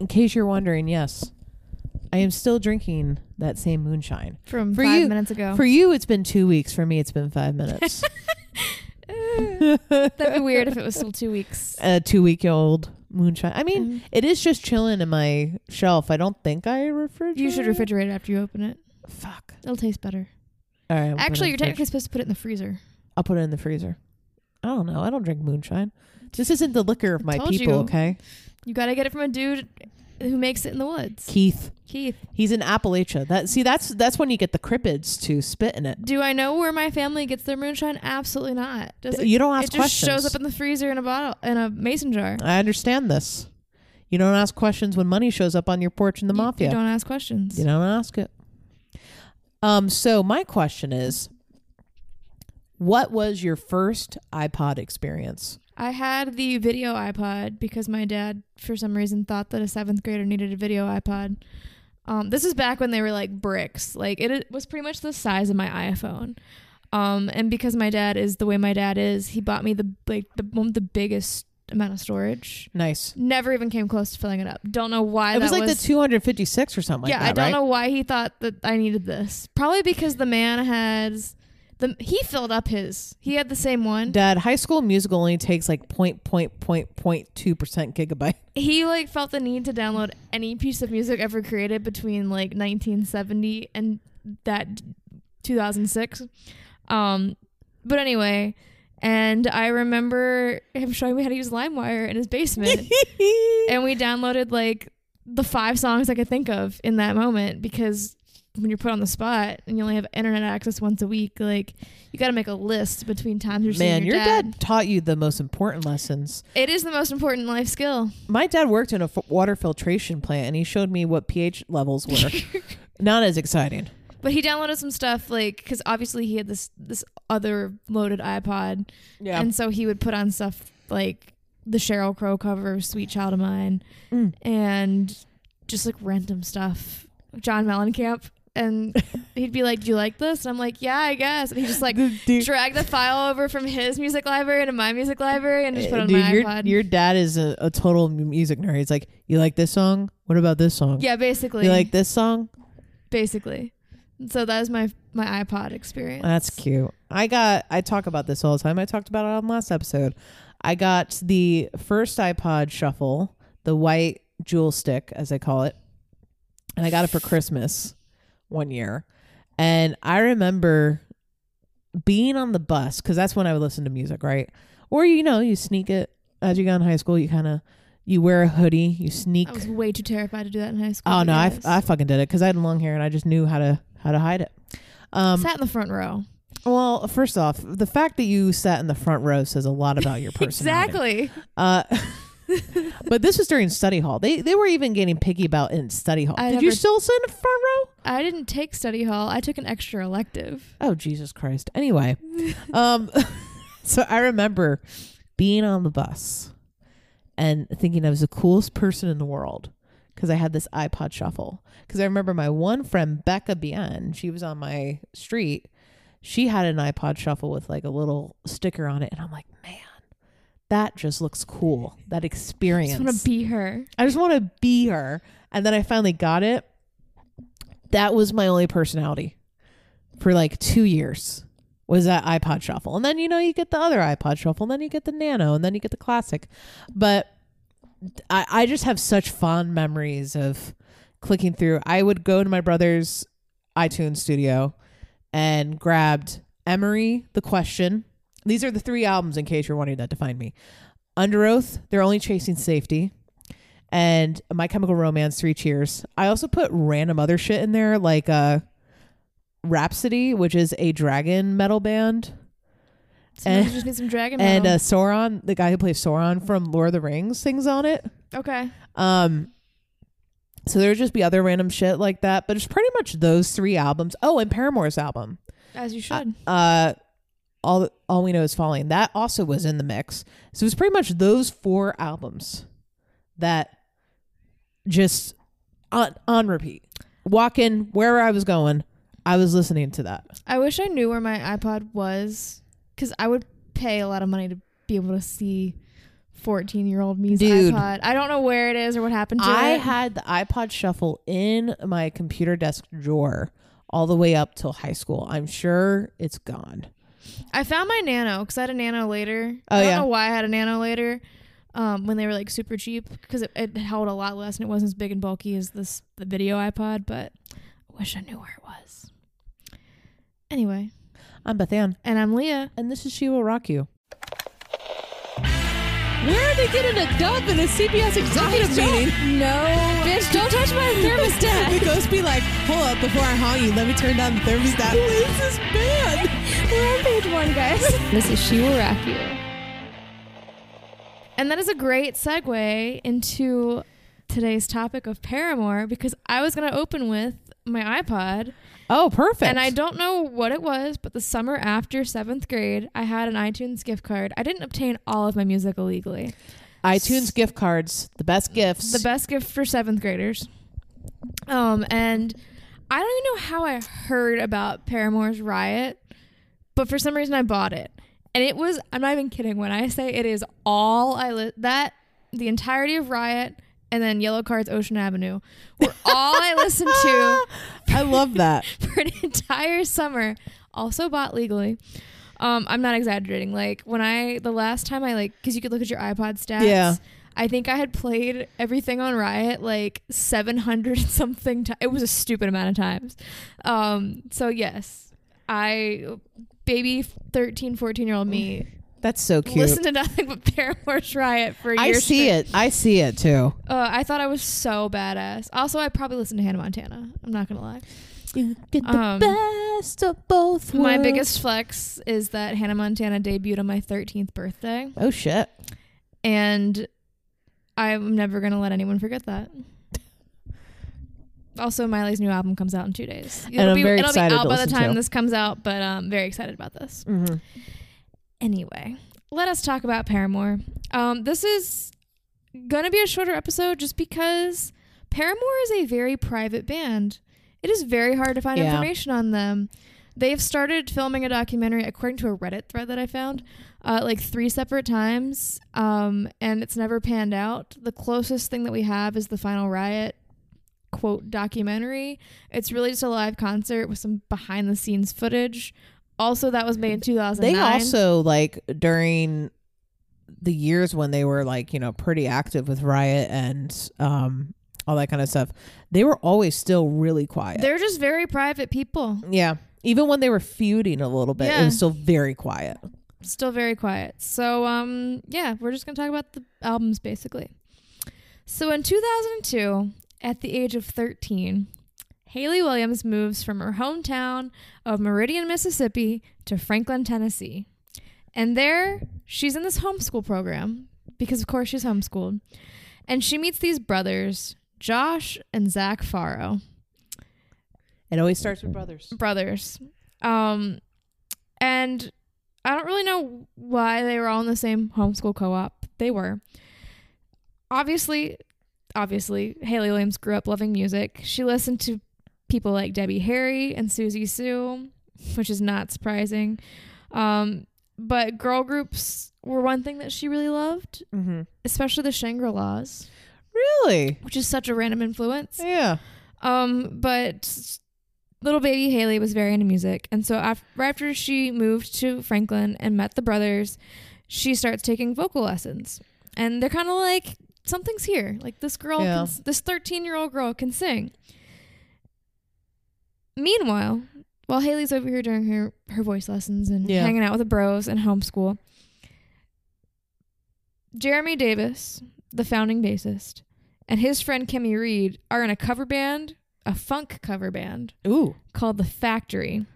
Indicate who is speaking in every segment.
Speaker 1: In case you're wondering, yes, I am still drinking that same moonshine.
Speaker 2: From
Speaker 1: For
Speaker 2: five
Speaker 1: you-
Speaker 2: minutes ago.
Speaker 1: For you, it's been two weeks. For me, it's been five minutes.
Speaker 2: That'd be weird if it was still two weeks.
Speaker 1: A two week old moonshine. I mean,
Speaker 2: Mm.
Speaker 1: it is just chilling in my shelf. I don't think I refrigerate.
Speaker 2: you should refrigerate it after you open it.
Speaker 1: Fuck.
Speaker 2: It'll taste better.
Speaker 1: All right. I'll
Speaker 2: Actually, you're technically supposed to put it in the freezer.
Speaker 1: I'll put it in the freezer. I don't know. I don't drink moonshine. This isn't the liquor of my people,
Speaker 2: you.
Speaker 1: okay?
Speaker 2: You got to get it from a dude who makes it in the woods.
Speaker 1: Keith.
Speaker 2: Keith,
Speaker 1: He's in Appalachia. That see, that's that's when you get the cryptids to spit in it.
Speaker 2: do I know where my family gets their moonshine? Absolutely not. Does it?
Speaker 1: you don't ask
Speaker 2: it just
Speaker 1: questions.
Speaker 2: shows up in the freezer in a bottle in a mason jar.
Speaker 1: I understand this. You don't ask questions when money shows up on your porch in the
Speaker 2: You-
Speaker 1: mafia.
Speaker 2: You don't ask questions.
Speaker 1: You don't ask it. Um. So my question is, what was your first iPod experience?
Speaker 2: I had the video iPod because my dad, for some reason, thought that a seventh grader needed a video iPod. Um, this is back when they were like bricks. Like it, it was pretty much the size of my iPhone. Um, and because my dad is the way my dad is, he bought me the like the one the biggest amount of storage.
Speaker 1: Nice.
Speaker 2: Never even came close to filling it up. Don't know why.
Speaker 1: it was like the 256 or something
Speaker 2: yeah,
Speaker 1: like that,
Speaker 2: I don't
Speaker 1: right?
Speaker 2: know why he thought that I needed this. Probably because the man has the he filled up his. He had the same one.
Speaker 1: Dad, High School Musical only takes like point point point point two percent gigabyte.
Speaker 2: he like felt the need to download any piece of music ever created between like 1970 and that 2006 um but anyway and i remember him showing me how to use limewire in his basement and we downloaded like the five songs i could think of in that moment because when you're put on the spot and you only have internet access once a week like you got to make a list between times you're seeing
Speaker 1: Man,
Speaker 2: your,
Speaker 1: your dad. taught you the most important lessons.
Speaker 2: it is the most important life skill
Speaker 1: My dad worked in a f- water filtration plant, and he showed me what pH levels were. Not as exciting.
Speaker 2: But he downloaded some stuff like because obviously he had this this other loaded iPod,
Speaker 1: Yeah.
Speaker 2: and so he would put on stuff like the Sheryl Crow cover, "Sweet Child of Mine,"
Speaker 1: Mm.
Speaker 2: and just like random stuff, John Mellencamp, and he'd be like, "Do you like this?" And I'm like, "Yeah, I guess." And he just like drag the file over from his music library into my music library and just eh, put it on
Speaker 1: Dude,
Speaker 2: my
Speaker 1: your,
Speaker 2: iPod.
Speaker 1: your dad is a, a total music nerd. He's like, you like this song? What about this song?
Speaker 2: yeah, basically.
Speaker 1: You like this song?
Speaker 2: basically. So that was my my iPod experience.
Speaker 1: That's cute. I got. I talk about this all the time. I talked about it on the last episode. I got the first iPod Shuffle, the white jewel stick, as I call it, and I got it for Christmas one year. And I remember being on the bus because that's when I would listen to music, right? Or you know, you sneak it as you got in high school. You kind of you wear a hoodie, you sneak.
Speaker 2: I was way too terrified to do that in high school.
Speaker 1: Oh no, I. I fucking did it because I had long hair and I just knew how to how to hide it. Um,
Speaker 2: sat in the front row.
Speaker 1: well, first off, the fact that you sat in the front row says a lot about your personality.
Speaker 2: Exactly.
Speaker 1: Uh, but this was during study hall. They they were even getting picky about in study hall.
Speaker 2: I
Speaker 1: Did you still sit in the front row?
Speaker 2: I didn't take study hall. I took an extra elective.
Speaker 1: Oh Jesus Christ! Anyway, um, so I remember being on the bus and thinking I was the coolest person in the world because I had this iPod Shuffle. Because I remember my one friend Becca Bien, she was on my street. She had an iPod Shuffle with like a little sticker on it, and I'm like, man, that just looks cool. That experience.
Speaker 2: I just want to be her.
Speaker 1: I just want to be her. And then I finally got it. That was my only personality for like two years was that iPod shuffle. And then, you know, you get the other iPod shuffle, and then you get the nano, and then you get the classic. But I, I just have such fond memories of clicking through. I would go to my brother's iTunes studio and grabbed Emery, The Question. These are the three albums in case you're wanting that to find me. Under Oath, They're Only Chasing Safety, and My Chemical Romance, Three Cheers. I also put random other shit in there, like uh, Rhapsody, which is a dragon metal band,
Speaker 2: Sometimes
Speaker 1: And-
Speaker 2: you just need some dragon
Speaker 1: and uh. Sauron, the guy who plays Sauron from Lord of the Rings, sings on it.
Speaker 2: okay.
Speaker 1: Um, so there would just be other random shit like that, but it's pretty much those three albums. Oh, and Paramore's album.
Speaker 2: As you should.
Speaker 1: uh all all we know is falling that also was in the mix so it was pretty much those four albums that just on on repeat walking wherever i was going i was listening to that
Speaker 2: I wish I knew where my iPod was because I would pay a lot of money to be able to see 14 year old me's
Speaker 1: Dude.
Speaker 2: iPod. I don't know where it is or what happened to
Speaker 1: I
Speaker 2: it.
Speaker 1: I had the iPod Shuffle in my computer desk drawer all the way up till high school. I'm sure it's gone.
Speaker 2: I found my Nano because I had a Nano later.
Speaker 1: Oh,
Speaker 2: I don't
Speaker 1: yeah.
Speaker 2: know why I had a Nano later. Um, when they were like super cheap because it, it held a lot less and it wasn't as big and bulky as this the video iPod. But I wish I knew where it was. Anyway,
Speaker 1: I'm Beth Ann,
Speaker 2: and I'm Leah.
Speaker 1: and this is She Will Rock You. Where are they getting a dub in a CBS executive meeting?
Speaker 2: No, bitch, don't touch my thermostat.
Speaker 1: the ghost be like, hold up, before I haunt you, let me turn down the thermostat. Who is this band?
Speaker 2: We're on page one, guys. this is She Will Rock You. And that is a great segue into today's topic of Paramore because I was going to open with my iPod.
Speaker 1: Oh, perfect.
Speaker 2: And I don't know what it was, but the summer after seventh grade, I had an iTunes gift card. I didn't obtain all of my music illegally.
Speaker 1: iTunes gift cards, the best gifts.
Speaker 2: The best gift for seventh graders. Um, and I don't even know how I heard about Paramore's Riot, but for some reason I bought it. And it was, I'm not even kidding when I say it is all I, li- that, the entirety of Riot, and then Yellow Card's Ocean Avenue were all I listened to
Speaker 1: I love that.
Speaker 2: for an entire summer. Also bought legally. Um, I'm not exaggerating. Like when I the last time I like because you could look at your iPod stats.
Speaker 1: Yeah.
Speaker 2: I think I had played everything on Riot like 700 something. It was a stupid amount of times. Um, so yes, I baby 13, 14 year old me
Speaker 1: That's so cute.
Speaker 2: listen to nothing but Paramore's Riot for years.
Speaker 1: I see
Speaker 2: straight.
Speaker 1: it. I see it too.
Speaker 2: Uh, I thought I was so badass. Also, I probably listened to Hannah Montana. I'm not gonna lie.
Speaker 1: You get the
Speaker 2: Um,
Speaker 1: best of both
Speaker 2: My biggest flex is that Hannah Montana debuted on my 13th birthday,
Speaker 1: Oh shit.
Speaker 2: and I'm never gonna let anyone forget that. Also, Miley's new album comes out in two days. It'll
Speaker 1: I'm
Speaker 2: be,
Speaker 1: very
Speaker 2: it'll
Speaker 1: excited
Speaker 2: be out by the time
Speaker 1: to.
Speaker 2: this comes out, but I'm very excited about this.
Speaker 1: Mm-hmm.
Speaker 2: Anyway, let us talk about Paramore. Um, this is gonna be a shorter episode just because Paramore is a very private band. It is very hard to find
Speaker 1: Yeah.
Speaker 2: information on them. They've started filming a documentary, according to a Reddit thread that I found, uh, like three separate times, um, and it's never panned out. The closest thing that we have is the Final Riot quote documentary. It's really just a live concert with some behind the scenes footage. Also, that was made in 2009.
Speaker 1: They also like during the years when they were like you know pretty active with Riot and um all that kind of stuff. They were always still really quiet.
Speaker 2: They're just very private people.
Speaker 1: yeah. Even when they were feuding a little bit, it was still very quiet.
Speaker 2: Still very quiet. So um yeah, we're just going to talk about the albums basically. So in 2002, at the age of 13, Hayley Williams moves from her hometown of Meridian, Mississippi to Franklin, Tennessee. And there, she's in this homeschool program because of course she's homeschooled. And she meets these brothers, Josh and Zac Farro.
Speaker 1: It always starts with brothers.
Speaker 2: brothers. Um, and I don't really know why they were all in the same homeschool co-op. They were. Obviously, obviously, Hayley Williams grew up loving music. She listened to people like Debbie Harry and Siouxsie Sioux, which is not surprising. Um, but girl groups were one thing that she really loved,
Speaker 1: Mm-hmm.
Speaker 2: especially the Shangri-Las,
Speaker 1: Really?
Speaker 2: which is such a random influence.
Speaker 1: Yeah.
Speaker 2: Um, but little baby Hayley was very into music, and so af- right after she moved to Franklin and met the brothers, she starts taking vocal lessons, and they're kind of like something's here. Like this girl,
Speaker 1: Yeah.
Speaker 2: can, this thirteen-year-old girl can sing. Meanwhile, while Hayley's over here doing her her voice lessons and
Speaker 1: Yeah.
Speaker 2: hanging out with the bros and homeschool, Jeremy Davis, the founding bassist, and his friend Kimmy Reed are in a cover band, a funk cover band
Speaker 1: Ooh.
Speaker 2: called The Factory.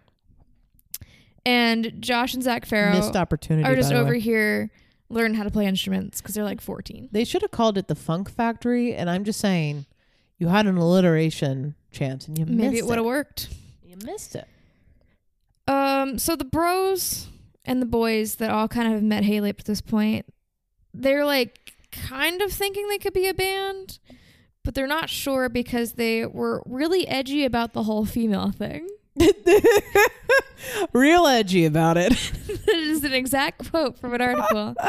Speaker 2: And Josh and Zac Farro
Speaker 1: Missed opportunity.
Speaker 2: are just over
Speaker 1: way.
Speaker 2: here learning how to play instruments because they're like 14.
Speaker 1: They should have called it the Funk Factory, and I'm just saying, you had an alliteration chance, and you
Speaker 2: Maybe
Speaker 1: missed
Speaker 2: it would have worked.
Speaker 1: You missed it.
Speaker 2: Um, so the bros and the boys that all kind of have met Hayley up to this point, they're like kind of thinking they could be a band, but they're not sure because they were really edgy about the whole female thing.
Speaker 1: Real edgy about it.
Speaker 2: that is an exact quote from an article.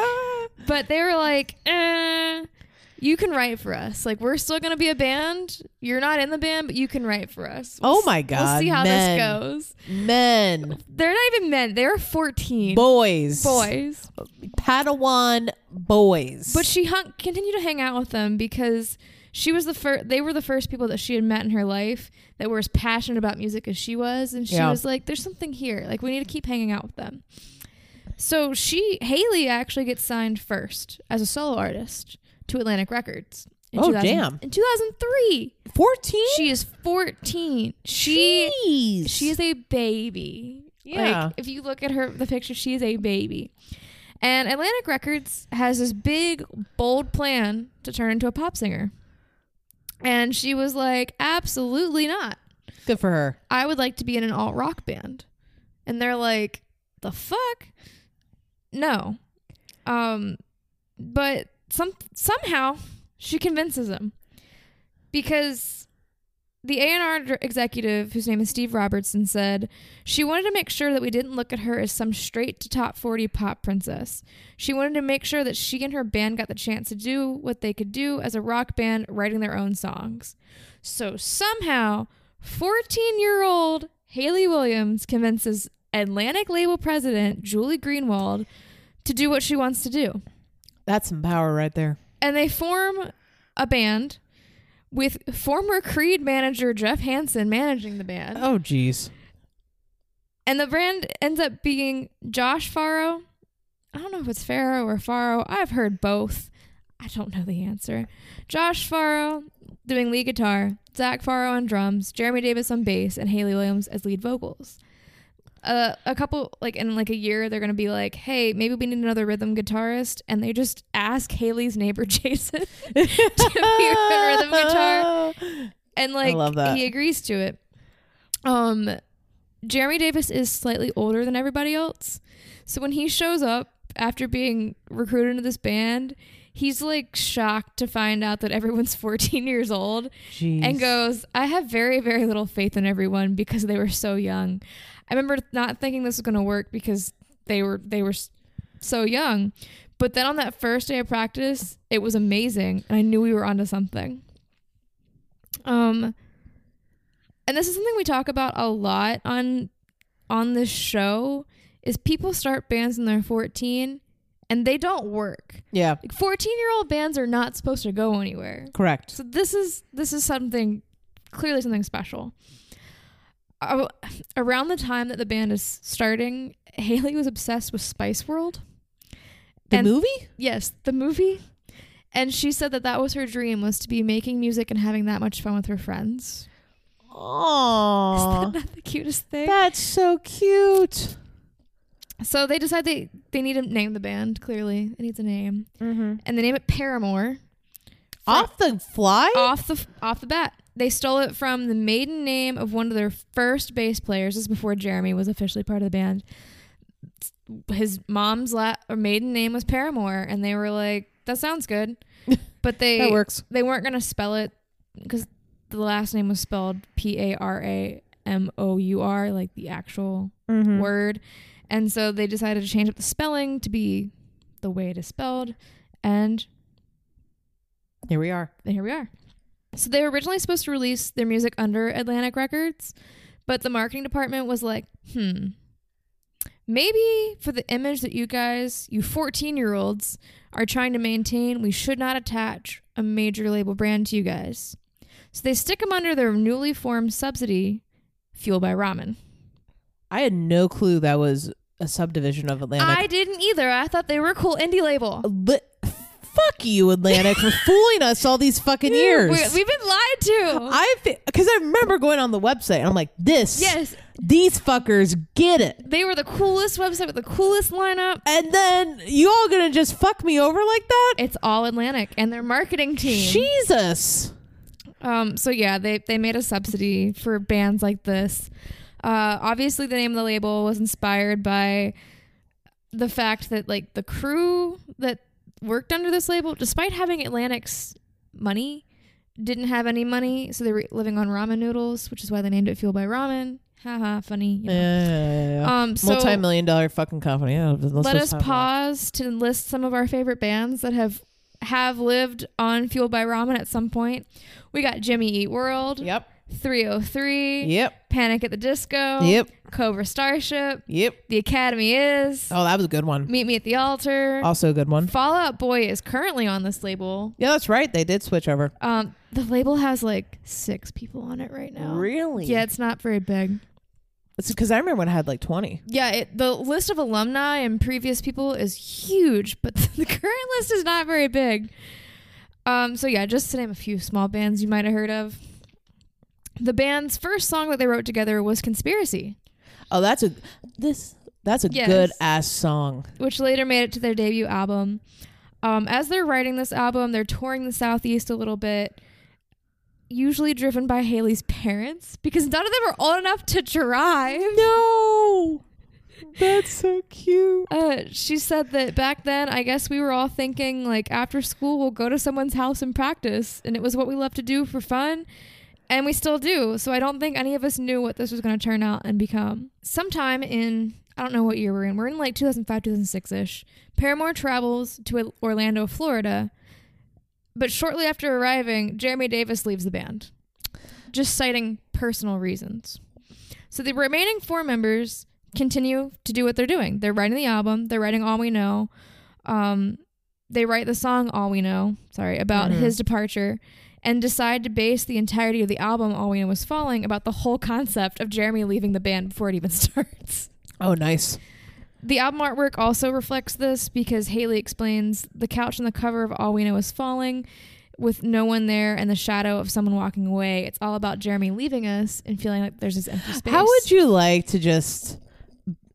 Speaker 2: But they were like, eh, you can write for us. Like, we're still going to be a band. You're not in the band, but you can write for us. We'll
Speaker 1: Oh my
Speaker 2: We'll see how
Speaker 1: men.
Speaker 2: this goes.
Speaker 1: Men,
Speaker 2: They're not even men. They're 14
Speaker 1: boys,
Speaker 2: boys.
Speaker 1: Padawan boys.
Speaker 2: But she hung, continued to hang out with them because she was the first. They were the first people that she had met in her life that were as passionate about music as she was, and she
Speaker 1: Yeah.
Speaker 2: was like, "There's something here. Like we need to keep hanging out with them." So she Hayley actually gets signed first as a solo artist to Atlantic Records. In
Speaker 1: Oh,
Speaker 2: 2000
Speaker 1: damn.
Speaker 2: In 2003,
Speaker 1: 14?
Speaker 2: she is 14. She
Speaker 1: Jeez.
Speaker 2: she is a baby.
Speaker 1: Yeah.
Speaker 2: Like if you look at her the picture, she is a baby. And Atlantic Records has this big, bold plan to turn into a pop singer. And she was like, absolutely not.
Speaker 1: Good for her.
Speaker 2: I would like to be in an alt rock band. And they're like, the fuck? No. Um but some somehow she convinces him. Because the A&R executive, whose name is Steve Robertson, said she wanted to make sure that we didn't look at her as some straight to top 40 pop princess. She wanted to make sure that she and her band got the chance to do what they could do as a rock band, writing their own songs. So somehow, 14 year old Hayley Williams convinces Atlantic label president Julie Greenwald to do what she wants to do.
Speaker 1: That's some power right there.
Speaker 2: And they form a band with former Creed manager Jeff Hanson managing the band.
Speaker 1: Oh, jeez.
Speaker 2: And the brand ends up being Josh Farro. I don't know if it's Farro or Farro. I've heard both. I don't know the answer. Josh Farro doing lead guitar, Zac Farro on drums, Jeremy Davis on bass, and Hayley Williams as lead vocals. Uh, a couple like in like a year, they're gonna be like, "Hey, maybe we need another rhythm guitarist," and they just ask Hayley's neighbor Jason to be a rhythm guitar. And like he agrees to it. Um, Jeremy Davis is slightly older than everybody else, so when he shows up after being recruited into this band, he's like shocked to find out that everyone's 14 years old
Speaker 1: Jeez.
Speaker 2: and goes, "I have very very little faith in everyone because they were so young." I remember not thinking this was going to work because they were they were so young. But then on that first day of practice, it was amazing, and I knew we were onto something. Um, and this is something we talk about a lot on on this show is people start bands when they're 14 and they don't work.
Speaker 1: Yeah,
Speaker 2: Like 14 year old bands are not supposed to go anywhere.
Speaker 1: correct.
Speaker 2: So this is this is something clearly something special. Uh, around the time that the band is starting, Hayley was obsessed with Spice World.
Speaker 1: The
Speaker 2: and-
Speaker 1: movie?
Speaker 2: Yes, the movie. And she said that that was her dream was to be making music and having that much fun with her friends. Oh,
Speaker 1: is
Speaker 2: that not the cutest thing?
Speaker 1: That's so cute.
Speaker 2: So they decide they they need to name the band. Clearly, it needs a name,
Speaker 1: Mm-hmm.
Speaker 2: and they name it Paramore.
Speaker 1: Off the fly?
Speaker 2: off the off the bat. They stole it from the maiden name of one of their first bass players. This is before Jeremy was officially part of the band. His mom's la- or maiden name was Paramore, and they were like, "That sounds good," but they
Speaker 1: that works.
Speaker 2: they weren't gonna spell it because the last name was spelled P A R A M O U R, like the actual
Speaker 1: Mm-hmm.
Speaker 2: word, and so they decided to change up the spelling to be the way it is spelled, and
Speaker 1: Here we are.
Speaker 2: and here we are. So they were originally supposed to release their music under Atlantic Records, but the marketing department was like, hmm, maybe for the image that you guys, you 14 year olds, are trying to maintain, we should not attach a major label brand to you guys. So they stick them under their newly formed subsidy, Fueled by Ramen.
Speaker 1: I had no clue that was a subdivision of Atlantic.
Speaker 2: I didn't either. I thought they were a cool indie label.
Speaker 1: But fuck you, Atlantic, for fooling us all these fucking years.
Speaker 2: We, we've been lied to.
Speaker 1: I because I remember going on the website and I'm like, this,
Speaker 2: yes,
Speaker 1: these fuckers get it.
Speaker 2: they were the coolest website with the coolest lineup.
Speaker 1: And then you all gonna just fuck me over like that?
Speaker 2: It's all Atlantic and their marketing team.
Speaker 1: Jesus.
Speaker 2: Um, so yeah, they they made a subsidy for bands like this. Uh, obviously, the name of the label was inspired by the fact that like the crew that worked under this label, despite having Atlantic's money, didn't have any money, so they were living on ramen noodles, which is why they named it Fuel by Ramen. Haha, funny. you know.
Speaker 1: Yeah, yeah, yeah, yeah.
Speaker 2: Um, so
Speaker 1: Multi-million dollar fucking company. Yeah,
Speaker 2: let
Speaker 1: that.
Speaker 2: pause to list some of our favorite bands that have have lived on Fueled by Ramen at some point. We got Jimmy Eat World,
Speaker 1: Yep.
Speaker 2: 3OH!3,
Speaker 1: Yep.
Speaker 2: Panic at the Disco,
Speaker 1: Yep.
Speaker 2: Cobra Starship,
Speaker 1: Yep.
Speaker 2: The Academy is,
Speaker 1: Oh, that was a good one.
Speaker 2: Meet Me at the Altar.
Speaker 1: Also a good one.
Speaker 2: Fallout Boy is currently on this label.
Speaker 1: Yeah, that's right. They did switch over.
Speaker 2: Um, the label has like six people on it right now.
Speaker 1: Really?
Speaker 2: Yeah, it's not very big.
Speaker 1: It's because I remember when I had like 20.
Speaker 2: Yeah, it, the list of alumni and previous people is huge, but the current list is not very big. Um, so yeah, just to name a few small bands you might have heard of. The band's first song that they wrote together was "Conspiracy,"
Speaker 1: Oh, that's a this that's a
Speaker 2: Yes.
Speaker 1: good ass song.
Speaker 2: which later made it to their debut album. Um, as they're writing this album, they're touring the southeast a little bit, usually driven by Hayley's parents because none of them are old enough to drive.
Speaker 1: No. That's so cute.
Speaker 2: Uh, she said that back then, I guess we were all thinking like after school we'll go to someone's house and practice, and it was what we loved to do for fun, and we still do. So I don't think any of us knew what this was going to turn out and become. Sometime in I don't know what year we're in. We're in like 2005, 2006 ish. Paramore travels to Orlando, Florida, but shortly after arriving, Jeremy Davis leaves the band, just citing personal reasons. So the remaining four members continue to do what they're doing. They're writing the album. They're writing All We Know. Um, they write the song All We Know. Sorry about
Speaker 1: Mhm.
Speaker 2: his departure, and decide to base the entirety of the album All We Know Was Falling about the whole concept of Jeremy leaving the band before it even starts.
Speaker 1: Oh, nice.
Speaker 2: The album artwork also reflects this because Hayley explains the couch on the cover of All We Know Is Falling with no one there and the shadow of someone walking away. It's all about Jeremy leaving us and feeling like there's this empty space.
Speaker 1: How would you like to just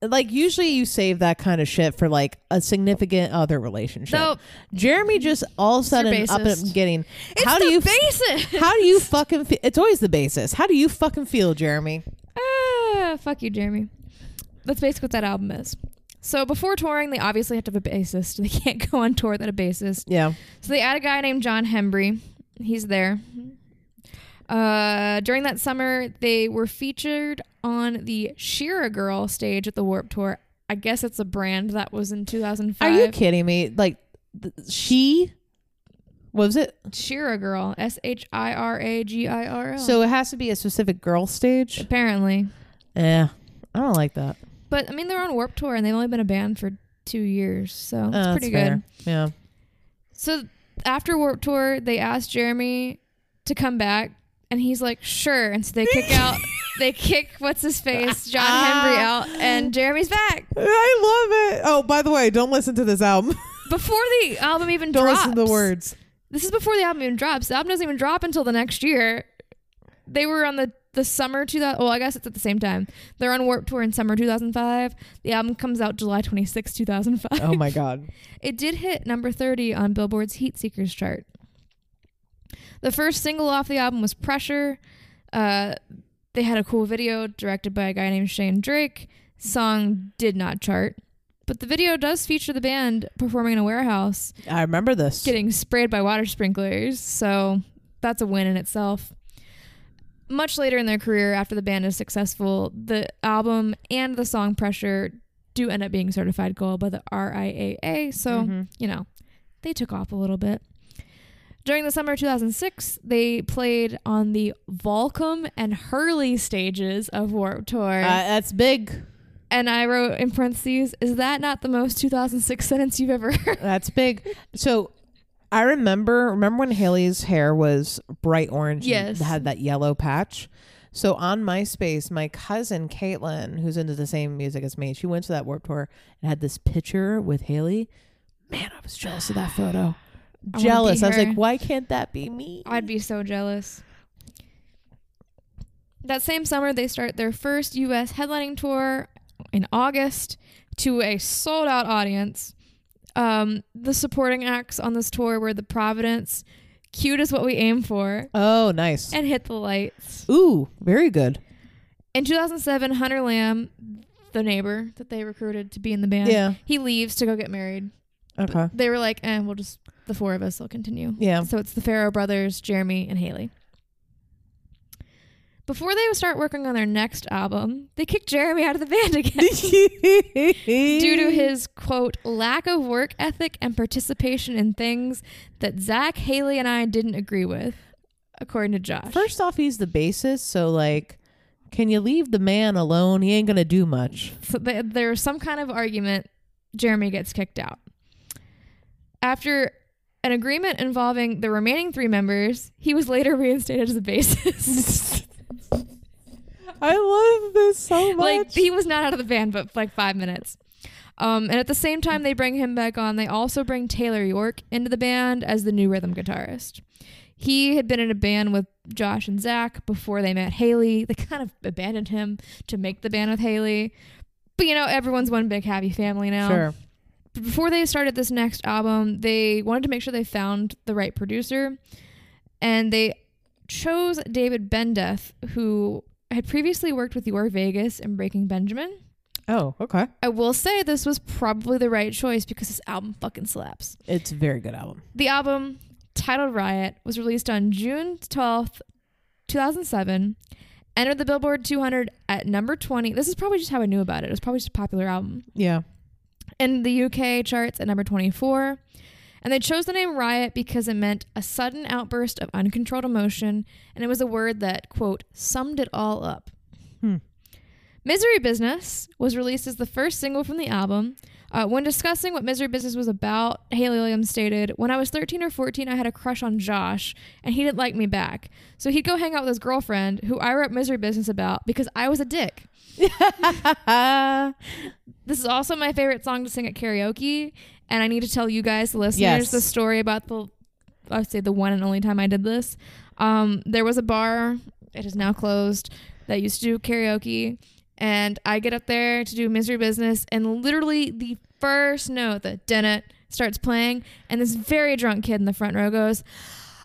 Speaker 1: like usually you save that kind of shit for like a significant other relationship.
Speaker 2: So
Speaker 1: Jeremy just all of a sudden up and getting
Speaker 2: it's
Speaker 1: how
Speaker 2: the
Speaker 1: do you
Speaker 2: basis?
Speaker 1: how do you fucking feel? It's always the basis. How do you fucking feel, Jeremy?
Speaker 2: ah, fuck you, Jeremy. That's basically what that album is. So before touring, they obviously have to have a bassist. They can't go on tour without a bassist.
Speaker 1: Yeah.
Speaker 2: So they add a guy named John Hembree. He's there. Uh, during that summer, they were featured on the Shira Girl stage at the Warp Tour. I guess it's a brand that was in 2005.
Speaker 1: Are you kidding me? Like th- she what was it?
Speaker 2: Shira Girl, S H I R A G I R L.
Speaker 1: So it has to be a specific girl stage.
Speaker 2: apparently,
Speaker 1: Yeah. I don't like that.
Speaker 2: but I mean they're on Warp Tour and they've only been a band for two years, so
Speaker 1: Uh,
Speaker 2: it's
Speaker 1: that's
Speaker 2: pretty good.
Speaker 1: Yeah.
Speaker 2: So after Warp Tour, they asked Jeremy to come back, and he's like, "Sure." And so they kick out, they kick what's his face, John Hembree ah. out, and Jeremy's back
Speaker 1: I love it. Oh, by the way, don't listen to this album.
Speaker 2: before the album even
Speaker 1: don't
Speaker 2: drops.
Speaker 1: listen to the words.
Speaker 2: This is before the album even drops. The album doesn't even drop until the next year. They were on the the summer 2000. Well, I guess it's at the same time. They're on Warp Tour in summer 2005. The album comes out July 26, 2005.
Speaker 1: Oh my god.
Speaker 2: It did hit number 30 on Billboard's Heat Seekers chart. The first single off the album was Pressure. Uh, they had a cool video directed by a guy named Shane Drake. Song did not chart. But the video does feature the band performing in a warehouse,
Speaker 1: I remember this.
Speaker 2: getting sprayed by water sprinklers. So that's a win in itself. Much later in their career, after the band is successful, the album and the song Pressure do end up being certified gold by the RIAA. So
Speaker 1: Mhm.
Speaker 2: you know, they took off a little bit. During the summer of 2006, they played on the Volcom and Hurley stages of Warped Tour.
Speaker 1: Uh, that's big.
Speaker 2: and I wrote in parentheses, is that not the most 2006 sentence you've ever heard?
Speaker 1: That's big. So I remember remember when Hayley's hair was bright orange and
Speaker 2: Yes.
Speaker 1: had that yellow patch. So on MySpace, my cousin Caitlin, who's into the same music as me, she went to that Warp Tour and had this picture with Hayley. Man, I was jealous of that photo.
Speaker 2: I
Speaker 1: jealous. I was like, why can't that be me?
Speaker 2: I'd be so jealous. That same summer, they start their first U.S. headlining tour in August to a sold out audience. Um, the supporting acts on this tour were the Providence, Cute is What We Aim For,
Speaker 1: Oh, nice.
Speaker 2: and Hit the Lights.
Speaker 1: Ooh, very good.
Speaker 2: In 2007, Hunter Lamb, the neighbor that they recruited to be in the band,
Speaker 1: Yeah.
Speaker 2: he leaves to go get married.
Speaker 1: Okay.
Speaker 2: They were like, eh, we'll just, the four of us will continue.
Speaker 1: Yeah.
Speaker 2: So it's the Farro brothers, Jeremy, and Hayley. Before they would start working on their next album, they kicked Jeremy out of the band again due to his quote lack of work ethic and participation in things that Zac, Hayley, and I didn't agree with, according to Josh.
Speaker 1: First off, he's the bassist, so like, can you leave the man alone? He ain't gonna do much.
Speaker 2: So th- there was some kind of argument. Jeremy gets kicked out. After an agreement involving the remaining three members, he was later reinstated as a bassist.
Speaker 1: I love this so much.
Speaker 2: like he was not out of the band, but for like five minutes. Um, and at the same time they bring him back on, they also bring Taylor York into the band as the new rhythm guitarist. He had been in a band with Josh and Zac before they met Hayley. They kind of abandoned him to make the band with Hayley. But you know, everyone's one big happy family now.
Speaker 1: sure.
Speaker 2: Before they started this next album, they wanted to make sure they found the right producer. And they chose David Bendeth, who had previously worked with Your Vegas and Breaking Benjamin.
Speaker 1: Oh, okay.
Speaker 2: I will say this was probably the right choice because this album fucking slaps.
Speaker 1: It's a very good album.
Speaker 2: The album, titled Riot, was released on June 12th, 2007. Entered the Billboard 200 at number 20. This is probably just how I knew about it. It was probably just a popular album.
Speaker 1: Yeah.
Speaker 2: In the UK charts at number 24. And they chose the name Riot because it meant a sudden outburst of uncontrolled emotion, and it was a word that, quote, summed it all up.
Speaker 1: Hmm.
Speaker 2: Misery Business was released as the first single from the album. Uh, when discussing what Misery Business was about, Hayley Williams stated, When I was 13 or 14, I had a crush on Josh, and he didn't like me back. So he'd go hang out with his girlfriend, who I wrote Misery Business about because I was a dick. This is also my favorite song to sing at karaoke, and I need to tell you guys, the listeners,
Speaker 1: Yes.
Speaker 2: the story about the, I would say the one and only time I did this. Um, there was a bar, it is now closed, that used to do karaoke, and I get up there to do Misery Business, and literally the first note, that dennett, starts playing, and this very drunk kid in the front row goes,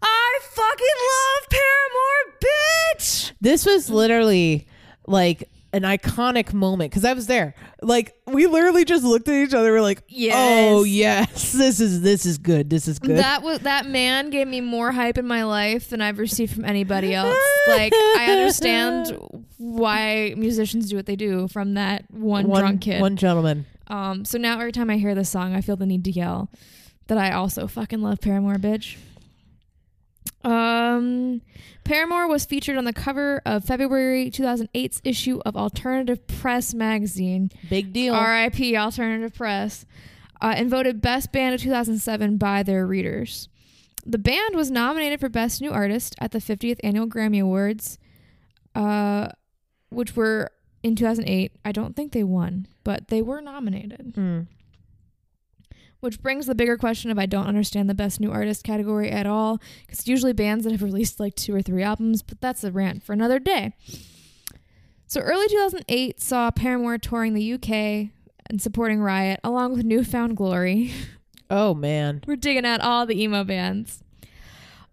Speaker 2: I fucking love Paramore, bitch!
Speaker 1: This was literally like an iconic moment because I was there. Like we literally just looked at each other. We're like,
Speaker 2: Yes.
Speaker 1: "Oh yes, this is this is good. This is good."
Speaker 2: That was that man gave me more hype in my life than I've received from anybody else. like I understand why musicians do what they do from that one, drunk kid.
Speaker 1: one gentleman.
Speaker 2: Um, so now every time I hear this song, I feel the need to yell that I also fucking love Paramore, bitch. Um, Paramore was featured on the cover of February 2008's issue of Alternative Press magazine.
Speaker 1: Big deal.
Speaker 2: R.I.P. Alternative Press, uh, and voted Best Band of 2007 by their readers. The band was nominated for Best New Artist at the 50th Annual Grammy Awards, uh, which were in 2008. I don't think they won, but they were nominated.
Speaker 1: Mm.
Speaker 2: Which brings the bigger question of I don't understand the Best New Artist category at all, because it's usually bands that have released like two or three albums, but that's a rant for another day. So early 2008 saw Paramore touring the UK and supporting Riot, along with Newfound Glory.
Speaker 1: Oh man.
Speaker 2: We're digging out all the emo bands.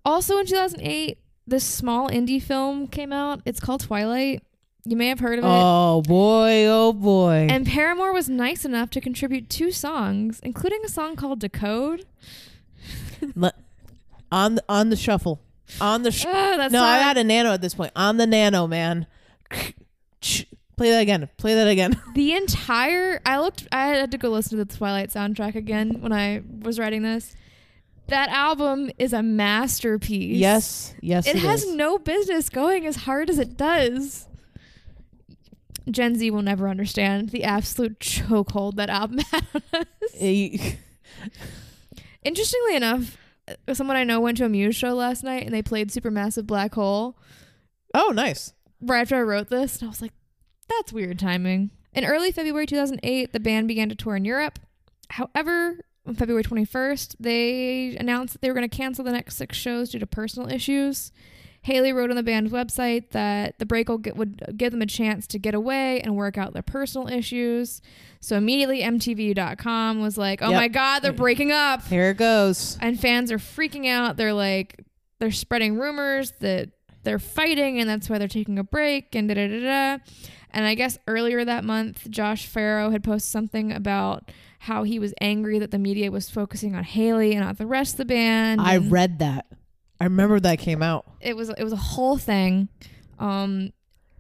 Speaker 2: Also in 2008, this small indie film came out. It's called Twilight. You may have heard of it.
Speaker 1: Oh boy. Oh boy.
Speaker 2: And Paramore was nice enough to contribute two songs, including a song called Decode.
Speaker 1: Le- on the, on the shuffle. On the sh-
Speaker 2: Ah, that
Speaker 1: no,
Speaker 2: song.
Speaker 1: I had a nano at this point. On the nano, man. Play that again. Play that again.
Speaker 2: the entire I looked I had to go listen to the Twilight soundtrack again when I was writing this. That album is a masterpiece.
Speaker 1: yes. Yes.
Speaker 2: It,
Speaker 1: It,
Speaker 2: has
Speaker 1: is.
Speaker 2: no business going as hard as it does. Gen Z will never understand the absolute chokehold that album had on us. Interestingly enough, uh, someone I know went to a Muse show last night and they played Supermassive Black Hole
Speaker 1: oh, nice.
Speaker 2: right after I wrote this, and I was like, that's weird timing. In early February 2008, the band began to tour in Europe. However, on February 21st, they announced that they were going to cancel the next six shows due to personal issues. Hayley wrote on the band's website that the break will get, would give them a chance to get away and work out their personal issues. So immediately, MTV.com was like, "Oh
Speaker 1: Yep.
Speaker 2: my God, they're breaking up!"
Speaker 1: Here it goes.
Speaker 2: and fans are freaking out. They're like, they're spreading rumors that they're fighting, and that's why they're taking a break, and da da da da. And I guess earlier that month, Josh Farro had posted something about how he was angry that the media was focusing on Hayley and not the rest of the band.
Speaker 1: I read that. I remember that came out.
Speaker 2: it was it was a whole thing. Um,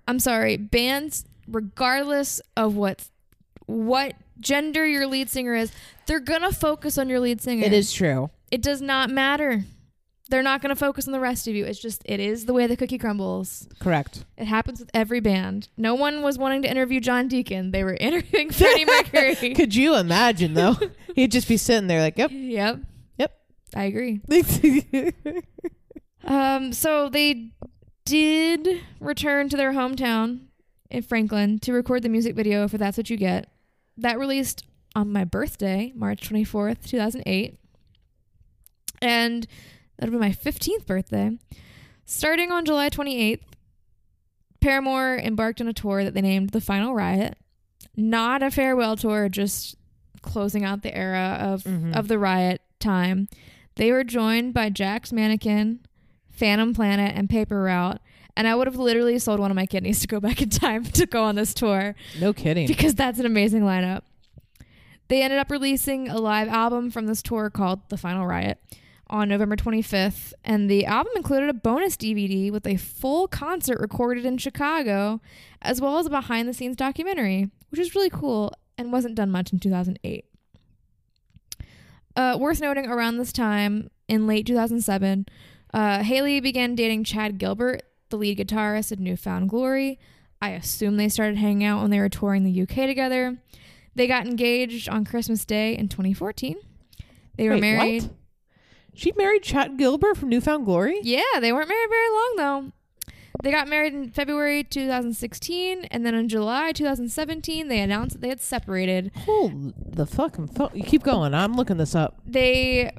Speaker 2: I'm sorry, bands, regardless of what what gender your lead singer is, they're gonna focus on your lead singer.
Speaker 1: It is true.
Speaker 2: It does not matter. They're not gonna focus on the rest of you. It's just it is the way the cookie crumbles.
Speaker 1: Correct.
Speaker 2: It happens with every band. No one was wanting to interview John Deacon. They were interviewing Freddie Mercury.
Speaker 1: Could you imagine though? He'd just be sitting there like, "Yep,
Speaker 2: Yep. I agree. Um, so they did return to their hometown in Franklin to record the music video for That's What You Get. That released on my birthday, March 24th, 2008. And that'll be my 15th birthday. Starting on July 28th, Paramore embarked on a tour that they named The Final Riot. Not a farewell tour, just closing out the era of,
Speaker 1: Mhm.
Speaker 2: of the riot time. They were joined by Jack's Mannequin, Phantom Planet, and Paper Route. And I would have literally sold one of my kidneys to go back in time to go on this tour
Speaker 1: no kidding."
Speaker 2: because that's an amazing lineup. They ended up releasing a live album from this tour called The Final Riot on November 25th, and the album included a bonus DVD with a full concert recorded in Chicago, as well as a behind the scenes documentary, which is really cool and wasn't done much in 2008. Uh, worth noting, around this time, in late 2007, uh, Hayley began dating Chad Gilbert, the lead guitarist of Newfound Glory. I assume they started hanging out when they were touring the UK together. They got engaged on Christmas Day in 2014. They were
Speaker 1: Wait,
Speaker 2: married.
Speaker 1: what? She married Chad Gilbert from Newfound Glory.
Speaker 2: Yeah, they weren't married very long though. They got married in February 2016, and then in July 2017, they announced that they had separated.
Speaker 1: Hold the fucking fuck. You keep going. I'm looking this up.
Speaker 2: They,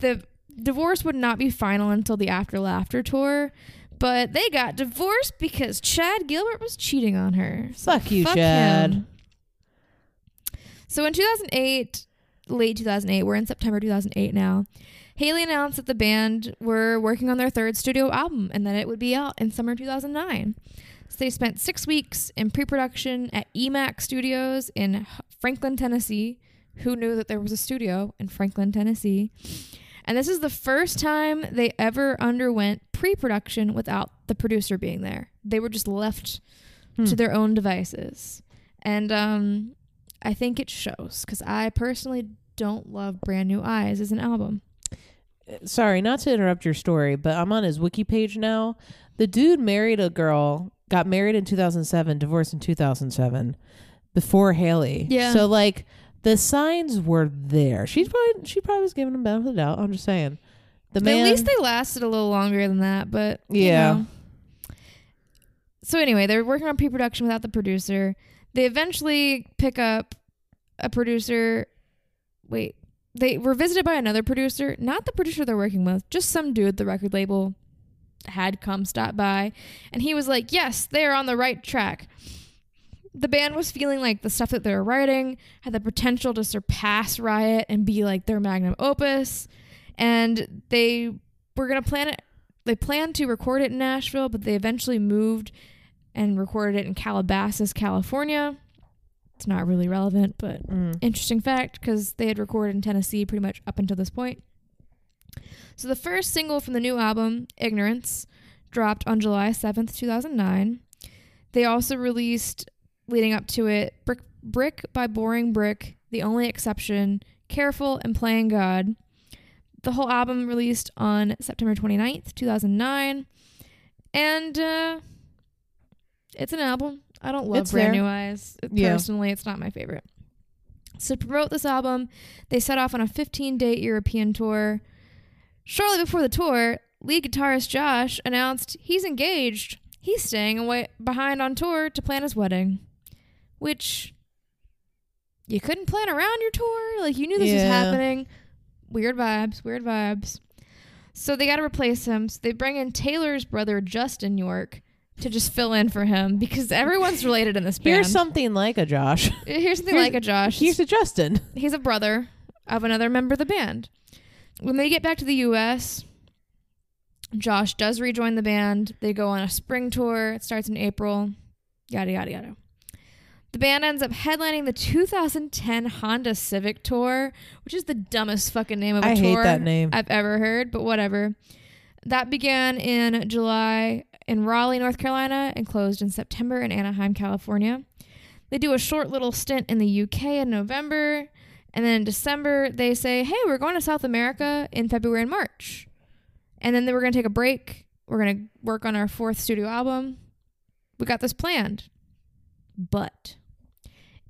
Speaker 2: the divorce would not be final until the After Laughter tour, but they got divorced because Chad Gilbert was cheating on her. So
Speaker 1: Fuck you,
Speaker 2: fuck
Speaker 1: Chad.
Speaker 2: him. So in 2008, late 2008, we're in September 2008 now. Hayley announced that the band were working on their third studio album and that it would be out in summer 2009. So they spent six weeks in pre production at EMAC Studios in Franklin, Tennessee. Who knew that there was a studio in Franklin, Tennessee? And this is the first time they ever underwent pre production without the producer being there. They were just left
Speaker 1: Hmm.
Speaker 2: to their own devices. And um, I think it shows because I personally don't love Brand New Eyes as an album.
Speaker 1: Sorry, not to interrupt your story, but I'm on his wiki page now. The dude married a girl, got married in 2007, divorced in 2007, before Hayley.
Speaker 2: Yeah.
Speaker 1: So like the signs were there. She's probably she probably was giving him benefit of the doubt. I'm just saying. The man.
Speaker 2: At least they lasted a little longer than that, but you
Speaker 1: Yeah.
Speaker 2: know. So anyway, they're working on pre-production without the producer. They eventually pick up a producer. Wait, they were visited by another producer, not the producer they're working with, just some dude the record label had come stop by, and he was like, "Yes, they are on the right track." The band was feeling like the stuff that they were writing had the potential to surpass Riot and be like their magnum opus and they were gonna plan it. They planned to record it in Nashville, but they eventually moved and recorded it in Calabasas, California. It's not really relevant, but
Speaker 1: Mm.
Speaker 2: interesting fact because they had recorded in Tennessee pretty much up until this point. So the first single from the new album, Ignorance, dropped on July 7th, 2009. They also released, leading up to it, Brick, Brick by Boring Brick, The Only Exception, Careful, and Playing God. The whole album released on September 29th, 2009. And uh, it's an album. I don't love
Speaker 1: It's
Speaker 2: Brand
Speaker 1: there.
Speaker 2: New Eyes.
Speaker 1: Yeah.
Speaker 2: Personally, it's not my favorite. So to promote this album, they set off on a 15-date European tour. Shortly before the tour, lead guitarist Josh announced he's engaged. He's staying away behind on tour to plan his wedding, which you couldn't plan around your tour. Like you knew this was happening. Weird vibes. Weird vibes. So they got to replace him. So they bring in Taylor's brother Justin York to just fill in for him because everyone's related in this band.
Speaker 1: Here's something like a Josh.
Speaker 2: Here's something like a Josh.
Speaker 1: Here's a Justin.
Speaker 2: He's a brother of another member of the band. When they get back to the U.S., Josh does rejoin the band. They go on a spring tour. It starts in April. Yada, yada, yada. The band ends up headlining the 2010 Honda Civic Tour, which is the dumbest fucking name of a
Speaker 1: I
Speaker 2: tour
Speaker 1: hate that name.
Speaker 2: I've ever heard, but whatever. that began in July in Raleigh, North Carolina, and closed in September in Anaheim, California. They do a short little stint in the UK in November, and then in December they say, "Hey, we're going to South America in February and March." And then we're going to take a break. We're going to work on our fourth studio album. We got this planned. But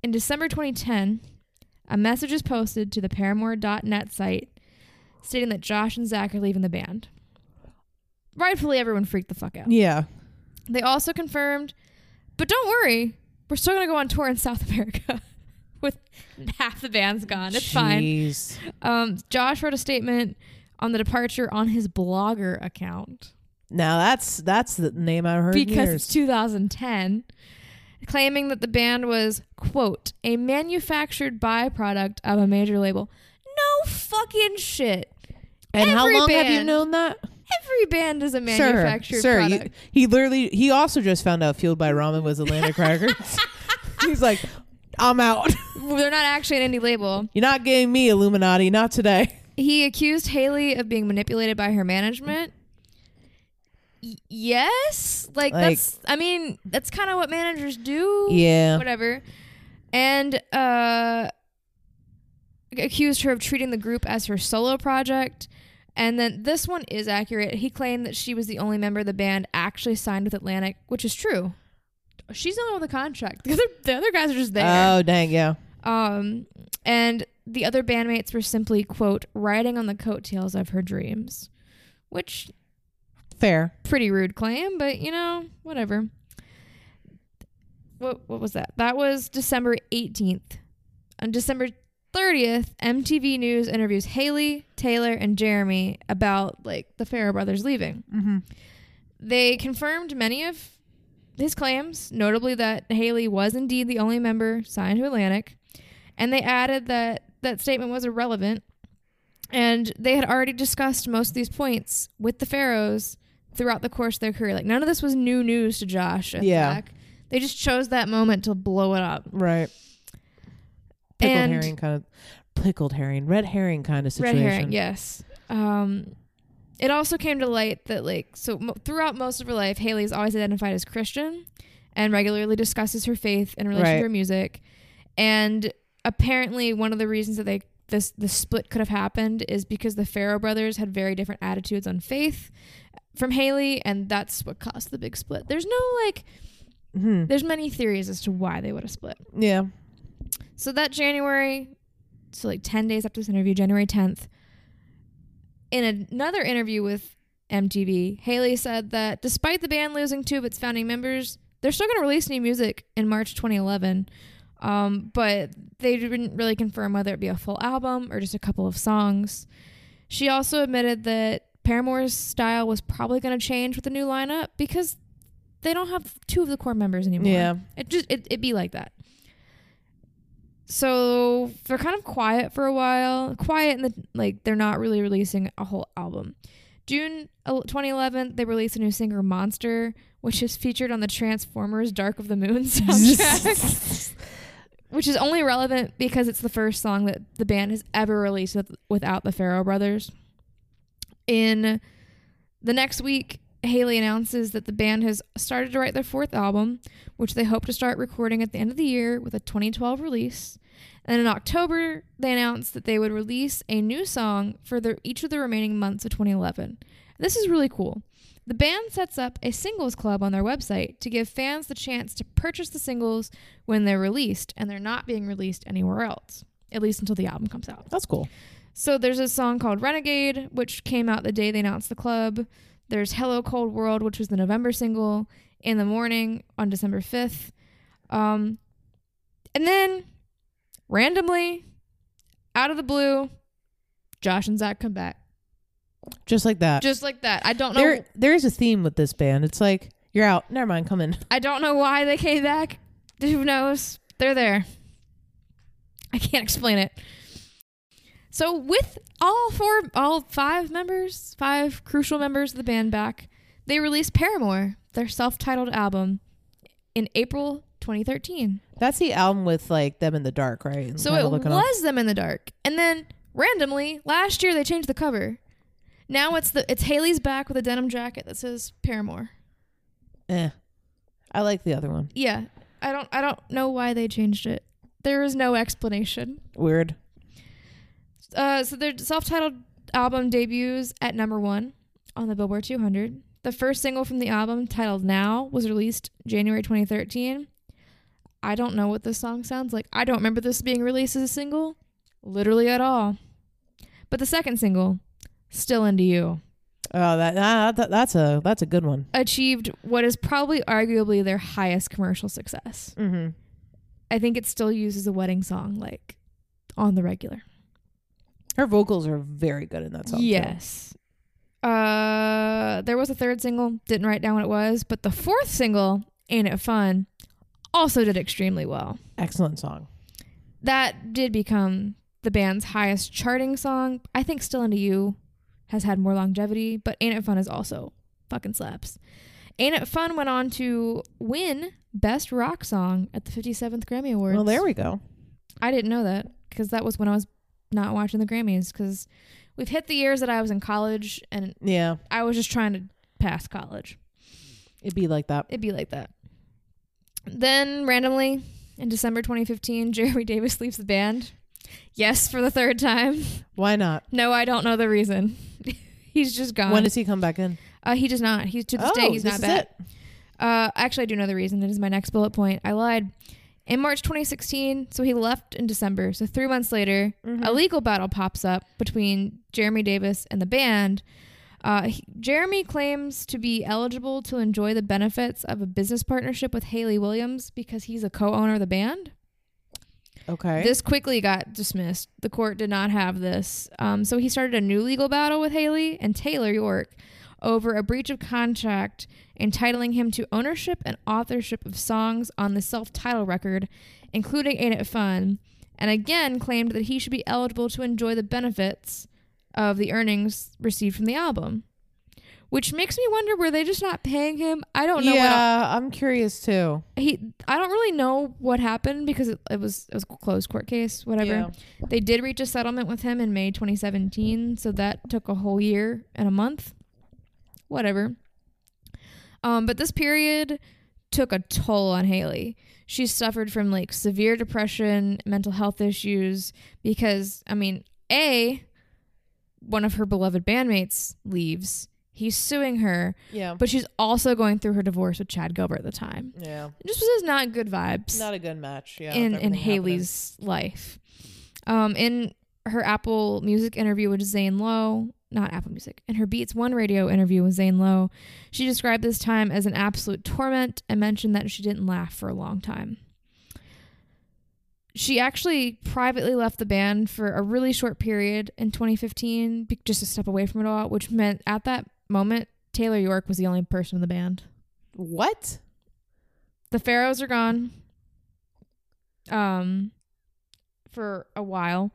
Speaker 2: in December 2010, a message is posted to the Paramore.net site stating that Josh and Zac are leaving the band. Rightfully, everyone freaked the fuck out.
Speaker 1: Yeah.
Speaker 2: They also confirmed, but don't worry, we're still going to go on tour in South America with half the band's gone. It's fine.
Speaker 1: Jeez.
Speaker 2: Um, Josh wrote a statement on the departure on his blogger account
Speaker 1: Now that's that's the name I've heard
Speaker 2: because it's 2010, claiming that the band was, quote, a manufactured byproduct of a major label. No fucking shit.
Speaker 1: and how
Speaker 2: every
Speaker 1: long have you known that?
Speaker 2: Every band is a
Speaker 1: Sir,
Speaker 2: manufactured
Speaker 1: sir,
Speaker 2: product.
Speaker 1: he literally he also just found out Fueled by Ramen was Atlantic Records. He's like, I'm out.
Speaker 2: They're not actually an indie label.
Speaker 1: You're not getting me Illuminati, not today.
Speaker 2: He accused Hayley of being manipulated by her management. Y- yes, like,
Speaker 1: Like-
Speaker 2: that's. I mean, that's kind of what managers do.
Speaker 1: Yeah.
Speaker 2: whatever. And uh, accused her of treating the group as her solo project. And then this one is accurate. He claimed that she was the only member of the band actually signed with Atlantic, which is true. She's the one with the contract. The other, the other guys are just there.
Speaker 1: Oh dang, yeah.
Speaker 2: Um, and the other bandmates were simply, quote, riding on the coattails of her dreams, which
Speaker 1: Fair.
Speaker 2: pretty rude claim, but you know, whatever. What what was that? That was December 18th. On December 30th, MTV News interviews Hayley, Taylor, and Jeremy about like the Farro brothers leaving.
Speaker 1: Mm-hmm.
Speaker 2: They confirmed many of his claims, notably that Hayley was indeed the only member signed to Atlantic, and they added that that statement was irrelevant, and they had already discussed most of these points with the Farros throughout the course of their career. Like none of this was new news to Josh.
Speaker 1: Yeah.
Speaker 2: Zac. They just chose that moment to blow it up.
Speaker 1: Right. Pickled
Speaker 2: And-
Speaker 1: herring kind of pickled herring, red herring kind of situation.
Speaker 2: Red herring, yes. Um, it also came to light that, like, so mo- throughout most of her life, Hayley's always identified as Christian and regularly discusses her faith in relation
Speaker 1: Right.
Speaker 2: to her music. And apparently, one of the reasons that they this the split could have happened is because the Farro brothers had very different attitudes on faith from Hayley, and that's what caused the big split. There's no like,
Speaker 1: hmm
Speaker 2: there's many theories as to why they would have split.
Speaker 1: Yeah.
Speaker 2: So that January, so like 10 days after this interview, January 10th, in another interview with MTV, Hayley said that despite the band losing two of its founding members, they're still going to release new music in March 2011. Um, but they didn't really confirm whether it be a full album or just a couple of songs. She also admitted that Paramore's style was probably going to change with the new lineup because they don't have two of the core members anymore.
Speaker 1: Yeah.
Speaker 2: It just it it be like that. So they're kind of quiet for a while. Quiet in the like they're not really releasing a whole album. June 2011, they released a new singer, Monster, which is featured on the Transformers Dark of the Moon soundtrack, which is only relevant because it's the first song that the band has ever released with, without the Farro brothers. In the next week, Hayley announces that the band has started to write their fourth album, which they hope to start recording at the end of the year with a 2012 release. And in October, they announced that they would release a new song for the, each of the remaining months of 2011. This is really cool. The band sets up a singles club on their website to give fans the chance to purchase the singles when they're released, and they're not being released anywhere else, at least until the album comes out.
Speaker 1: That's cool.
Speaker 2: So there's a song called Renegade, which came out the day they announced the club. There's Hello Cold World, which was the November single, In the Morning on December 5th. Um, and then randomly, out of the blue, Josh and Zac come back.
Speaker 1: Just like that.
Speaker 2: Just like that. I don't know.
Speaker 1: there there is a theme with this band. It's like you're out. Never mind. Come in.
Speaker 2: I don't know why they came back. Who knows? They're there. I can't explain it. So with all four, all five members, five crucial members of the band back, they released Paramore, their self-titled album, in April 2013.
Speaker 1: That's the album with like them in the dark, right?
Speaker 2: So it was them in the dark, and then randomly last year they changed the cover. Now it's the it's Hayley's back with a denim jacket that says Paramore.
Speaker 1: Eh. I like the other one.
Speaker 2: Yeah, I don't I don't know why they changed it. There is no explanation.
Speaker 1: Weird.
Speaker 2: Uh, so their self-titled album debuts at number one on the Billboard 200. The first single from the album, titled "Now," was released January 2013. I don't know what this song sounds like. I don't remember this being released as a single, literally at all. But the second single, "Still Into You,"
Speaker 1: Oh, that, that, that that's a that's a good one.
Speaker 2: achieved what is probably arguably their highest commercial success.
Speaker 1: Mm-hmm.
Speaker 2: I think it still uses a wedding song, like on the regular.
Speaker 1: Her vocals are very good in that song. too.
Speaker 2: Yes. Uh, there was a third single. Didn't write down what it was, but the fourth single, "Ain't It Fun," also did extremely well.
Speaker 1: Excellent song.
Speaker 2: That did become the band's highest charting song. I think "Still Into You" has had more longevity, but "Ain't It Fun" is also fucking slaps. "Ain't It Fun" went on to win Best Rock Song at the 57th Grammy Awards.
Speaker 1: Well, there we go.
Speaker 2: I didn't know that because that was when I was not watching the Grammys because we've hit the years that I was in college and
Speaker 1: Yeah,
Speaker 2: I was just trying to pass college.
Speaker 1: it'd be like that.
Speaker 2: It'd be like that. Then randomly in December 2015, Jeremy Davis leaves the band. Yes, for the third time.
Speaker 1: Why not?
Speaker 2: No, I don't know the reason. he's just gone.
Speaker 1: when does he come back in?
Speaker 2: uh, he does not. He's to this
Speaker 1: oh,
Speaker 2: day he's
Speaker 1: this
Speaker 2: not
Speaker 1: is
Speaker 2: back.
Speaker 1: it.
Speaker 2: Uh, actually, I do know the reason. It is my next bullet point. I lied. In March 2016, so he left in December. So three months later,
Speaker 1: Mhm.
Speaker 2: a legal battle pops up between Jeremy Davis and the band. Uh, he- Jeremy claims to be eligible to enjoy the benefits of a business partnership with Hayley Williams because he's a co-owner of the band.
Speaker 1: Okay.
Speaker 2: This quickly got dismissed. The court did not have this. Um, so he started a new legal battle with Hayley and Taylor York over a breach of contract entitling him to ownership and authorship of songs on the self titled record, including Ain't It Fun, and again claimed that he should be eligible to enjoy the benefits of the earnings received from the album. Which makes me wonder were they just not paying him? I don't know what
Speaker 1: yeah, I'm curious too.
Speaker 2: he I don't really know what happened because it, it was it was a closed court case, whatever.
Speaker 1: Yeah.
Speaker 2: They did reach a settlement with him in May 2017, so that took a whole year and a month. Whatever. Um, but this period took a toll on Hayley. She suffered from like severe depression, mental health issues because I mean, A, one of her beloved bandmates leaves. He's suing her,
Speaker 1: Yeah.
Speaker 2: but she's also going through her divorce with Chad Gilbert at the time.
Speaker 1: yeah.
Speaker 2: It just was not good vibes
Speaker 1: Not a good match. Yeah.
Speaker 2: in in Hayley's life. Um, in her Apple Music interview with Zane Lowe, not Apple Music, in her Beats One radio interview with Zane Lowe, she described this time as an absolute torment and mentioned that she didn't laugh for a long time. She actually privately left the band for a really short period in 2015, just to step away from it all, which meant at that moment Taylor York was the only person in the band.
Speaker 1: What?
Speaker 2: The Farros are gone. Um, for a while.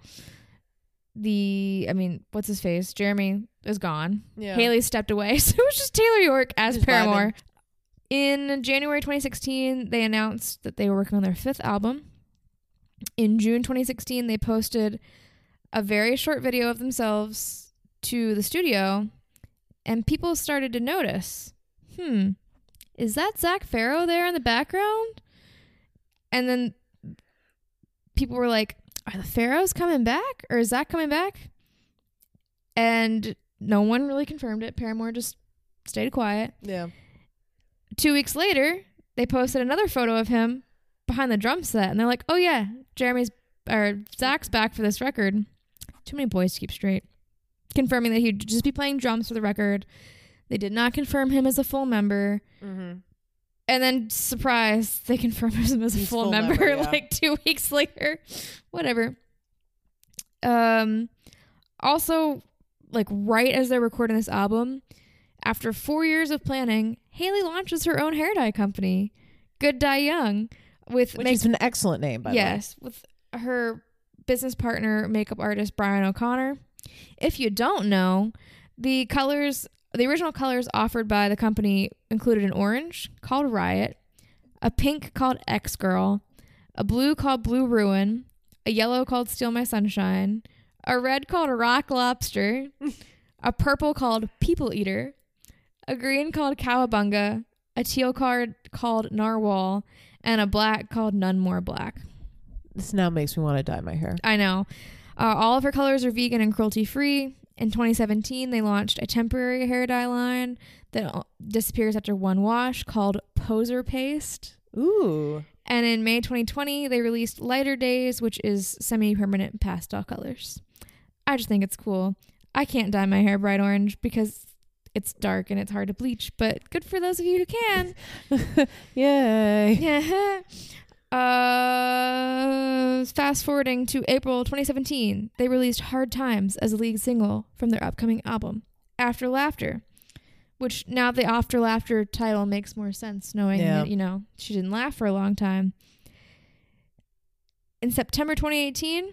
Speaker 2: The I mean, what's his face? Jeremy is gone.
Speaker 1: Yeah.
Speaker 2: Hayley stepped away, so it was just Taylor York as
Speaker 1: Just
Speaker 2: Paramore. In January 2016, they announced that they were working on their fifth album. In June 2016, they posted a very short video of themselves to the studio, and people started to notice, hmm, is that Zac Farro there in the background? And then people were like, are the Farros coming back? Or is Zac coming back? And no one really confirmed it. Paramore just stayed quiet.
Speaker 1: Yeah.
Speaker 2: Two weeks later, they posted another photo of him behind the drum set, and they're like, "Oh yeah, Jeremy's or Zac's back for this record." Too many boys to keep straight. Confirming that he'd just be playing drums for the record. They did not confirm him as a full member,
Speaker 1: Mm-hmm.
Speaker 2: And then surprise, they confirm him as a
Speaker 1: He's
Speaker 2: full,
Speaker 1: full
Speaker 2: member,
Speaker 1: member, yeah.
Speaker 2: like two weeks later. Whatever. Um, also, like right as they're recording this album, after four years of planning, Hayley launches her own hair dye company, Good Dye Young, with
Speaker 1: Which
Speaker 2: make-
Speaker 1: is an excellent name, by
Speaker 2: yes, with her business partner, makeup artist Brian O'Connor. If you don't know, the colors, the original colors offered by the company included an orange called Riot, a pink called X Girl, a blue called Blue Ruin, a yellow called Steal My Sunshine, a red called Rock Lobster, a purple called People Eater, a green called Cowabunga, a teal card called Narwhal, and a black called None More Black.
Speaker 1: This now makes me want to dye my hair.
Speaker 2: I know. Uh, all of her colors are vegan and cruelty free. In 2017, they launched a temporary hair dye line that disappears after one wash called Poser Paste.
Speaker 1: Ooh.
Speaker 2: And in May 2020, they released Lighter Days, which is semi permanent pastel colors. I just think it's cool. I can't dye my hair bright orange because it's dark and it's hard to bleach, but good for those of you who can.
Speaker 1: Yay.
Speaker 2: Yeah. Uh, fast forwarding to April 2017, they released Hard Times as a lead single from their upcoming album, After Laughter, which now the After Laughter title makes more sense knowing
Speaker 1: Yeah.
Speaker 2: that, you know, she didn't laugh for a long time. In September 2018,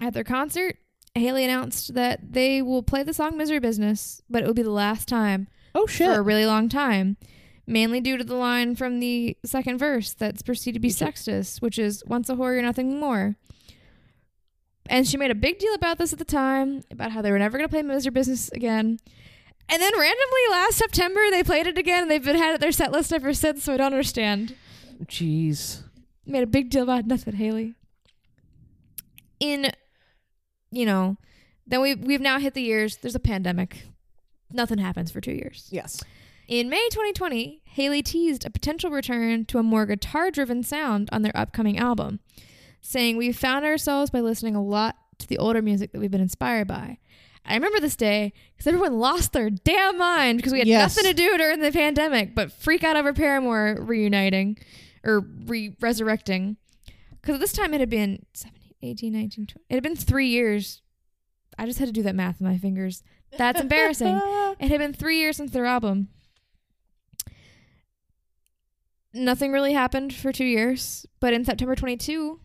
Speaker 2: at their concert, Hayley announced that they will play the song Misery Business, but it will be the last time
Speaker 1: Oh shit.
Speaker 2: for a really long time, mainly due to the line from the second verse that's perceived to be sexist, which is "once a whore, you're nothing more." And she made a big deal about this at the time, about how they were never going to play Misery Business again. And then randomly last September they played it again, and they've been had it at their set list ever since. So I don't understand.
Speaker 1: Jeez.
Speaker 2: Made a big deal about nothing, Hayley. In, you know, then we we've now hit the years. There's a pandemic. Nothing happens for two years.
Speaker 1: Yes.
Speaker 2: In May 2020, Hayley teased a potential return to a more guitar driven sound on their upcoming album, saying, We've found ourselves by listening a lot to the older music that we've been inspired by. I remember this day because everyone lost their damn mind because we had
Speaker 1: Yes.
Speaker 2: nothing to do during the pandemic but freak out over Paramore reuniting or re resurrecting. Because at this time it had been 17, 18, 19, 20. It had been three years. I just had to do that math in my fingers. That's embarrassing. It had been three years since their album. Nothing really happened for two years, but in September 22,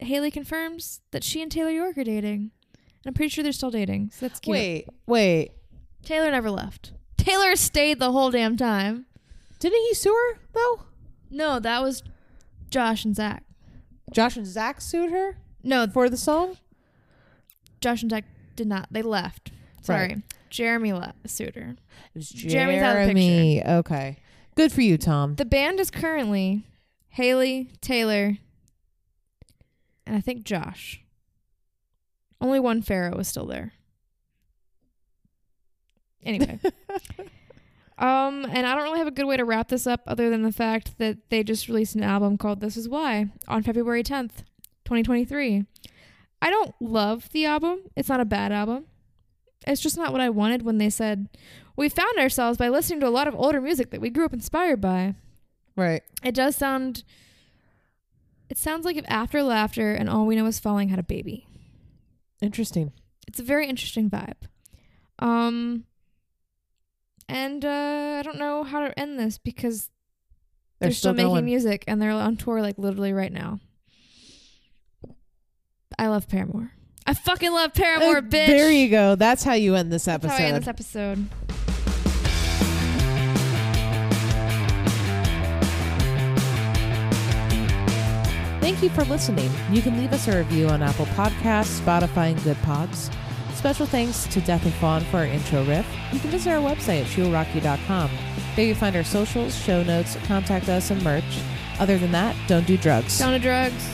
Speaker 2: Hayley confirms that she and Taylor York are dating. And I'm pretty sure they're still dating, so that's cute.
Speaker 1: wait, wait.
Speaker 2: Taylor never left. Taylor stayed the whole damn time.
Speaker 1: Didn't he sue her though?
Speaker 2: No, that was Josh and Zac.
Speaker 1: Josh and Zac sued her
Speaker 2: No,
Speaker 1: for the song.
Speaker 2: Josh and Zac did not. They left. Sorry.
Speaker 1: Right.
Speaker 2: Jeremy left, sued her.
Speaker 1: It was
Speaker 2: Jeremy's out of the
Speaker 1: Jeremy. Okay. Good for you, Tom.
Speaker 2: The band is currently Hayley, Taylor, and I think Josh. Only one Farro is still there. Anyway. um, and I don't really have a good way to wrap this up other than the fact that they just released an album called This Is Why on February 10th, 2023. I don't love the album. It's not a bad album. It's just not what I wanted when they said, We found ourselves by listening to a lot of older music that we grew up inspired by.
Speaker 1: right.
Speaker 2: It does sound. It sounds like if After Laughter and All We Know Is Falling had a baby.
Speaker 1: Interesting.
Speaker 2: It's a very interesting vibe. Um, and uh, I don't know how to end this because
Speaker 1: They're,
Speaker 2: they're, still, making
Speaker 1: going.
Speaker 2: music and they're on tour like literally right now. I love Paramore. I fucking love Paramore,
Speaker 1: Uh,
Speaker 2: bitch.
Speaker 1: There you go. That's how you end this
Speaker 2: That's
Speaker 1: episode.
Speaker 2: how I end this episode.
Speaker 1: Thank you for listening. You can leave us a review on Apple Podcasts, Spotify, and Good Pods. Special thanks to Death and Fawn for our intro riff. You can visit our website at shewillrockyou.com. There you find our socials, show notes, contact us, and merch. Other than that, don't do drugs.
Speaker 2: Down to drugs.